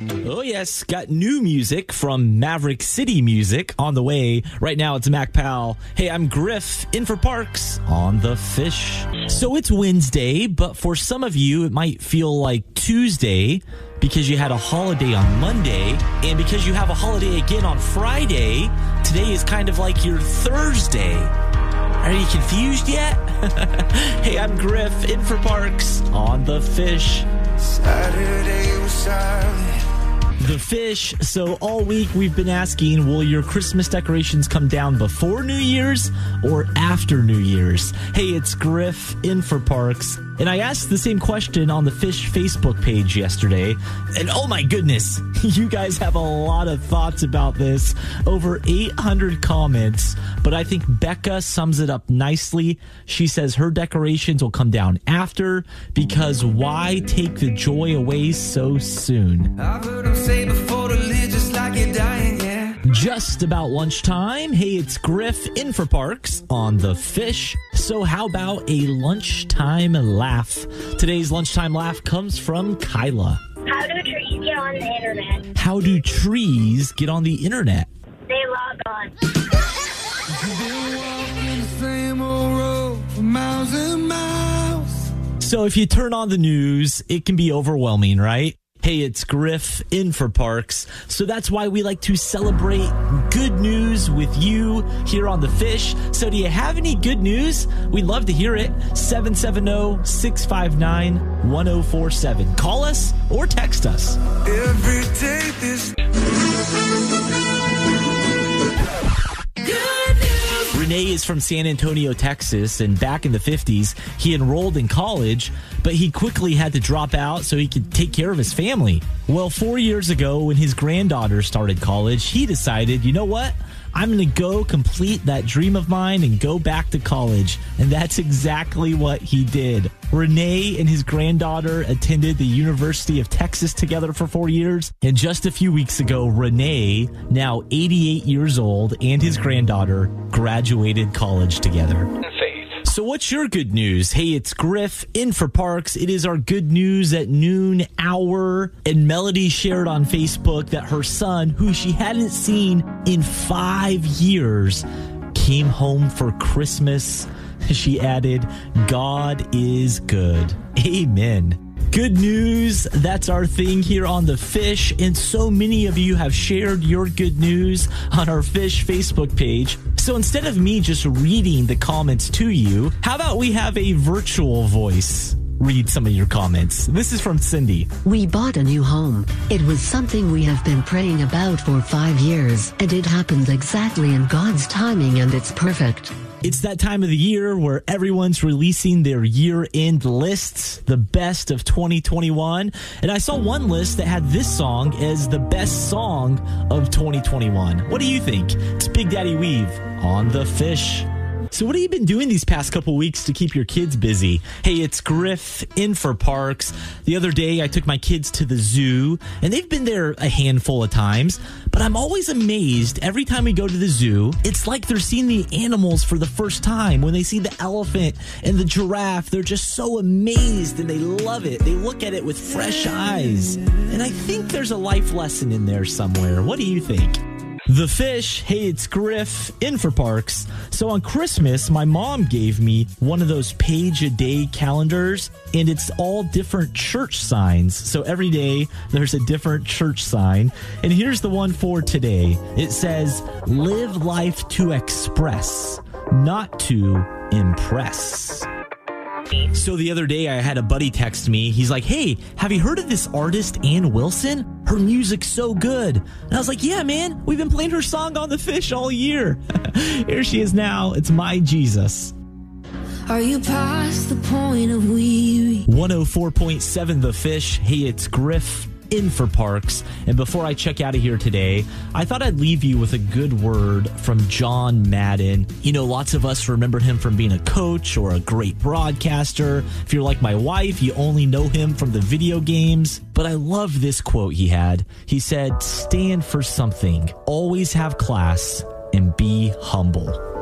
Mm. Oh, yes. Got new music from Maverick City Music on the way. Right now, it's Mac Powell. Hey, I'm Griff in for Parks on the fish. So it's Wednesday, but for some of you, it might feel like Tuesday because you had a holiday on Monday. And because you have a holiday again on Friday, today is kind of like your Thursday. Are you confused yet? hey, I'm Griff in for Parks on the fish. The fish. So all week we've been asking, will your Christmas decorations come down before New Year's or after New Year's? Hey, it's Griff in for Parks. And I asked the same question on the fish Facebook page yesterday. And oh my goodness, you guys have a lot of thoughts about this. Over 800 comments. But I think Becca sums it up nicely. She says her decorations will come down after because why take the joy away so soon? Just about lunchtime. Hey, it's Griff in for Parks on the fish. So, how about a lunchtime laugh? Today's lunchtime laugh comes from Kyla. How do trees get on the internet? How do trees get on the internet? They log on. Been walking the same old road for miles and miles. So, if you turn on the news, it can be overwhelming, right? Hey, it's Griff in for Parks. So that's why we like to celebrate good news with you here on The Fish. So do you have any good news? We'd love to hear it. 770 659 1047. Call us or text us. Every day this. Rene is from San Antonio, Texas, and back in the 50s, he enrolled in college, but he quickly had to drop out so he could take care of his family. Well, four years ago, when his granddaughter started college, he decided, you know what? I'm going to go complete that dream of mine and go back to college. And that's exactly what he did. Rene and his granddaughter attended the University of Texas together for four years. And just a few weeks ago, Rene, now 88 years old, and his granddaughter graduated college together. So, what's your good news? Hey, it's Griff in for Parks. It is our good news at noon hour. And Melody shared on Facebook that her son, who she hadn't seen in five years, came home for Christmas. She added, God is good. Amen. Good news. That's our thing here on The Fish. And so many of you have shared your good news on our Fish Facebook page. So instead of me just reading the comments to you, how about we have a virtual voice read some of your comments? This is from Cindy. We bought a new home. It was something we have been praying about for five years, and it happened exactly in God's timing, and it's perfect. It's that time of the year where everyone's releasing their year end lists, the best of 2021. And I saw one list that had this song as the best song of 2021. What do you think? It's Big Daddy Weave on The Fish. So, what have you been doing these past couple weeks to keep your kids busy? Hey, it's Griff in for Parks. The other day, I took my kids to the zoo, and they've been there a handful of times, but I'm always amazed every time we go to the zoo. It's like they're seeing the animals for the first time. When they see the elephant and the giraffe, they're just so amazed and they love it. They look at it with fresh eyes. And I think there's a life lesson in there somewhere. What do you think? The fish, hey, it's Griff in for Parks. So on Christmas, my mom gave me one of those page a day calendars, and it's all different church signs. So every day there's a different church sign. And here's the one for today it says, Live life to express, not to impress. So the other day, I had a buddy text me. He's like, Hey, have you heard of this artist, Anne Wilson? Her music's so good. And I was like, Yeah, man, we've been playing her song on the fish all year. Here she is now. It's My Jesus. Are you past the point of weary? 104.7 The Fish. Hey, it's Griff in for Parks. And before I check out of here today, I thought I'd leave you with a good word from John Madden. You know, lots of us remember him from being a coach or a great broadcaster. If you're like my wife, you only know him from the video games. But I love this quote he had. He said, Stand for something, always have class, and be humble.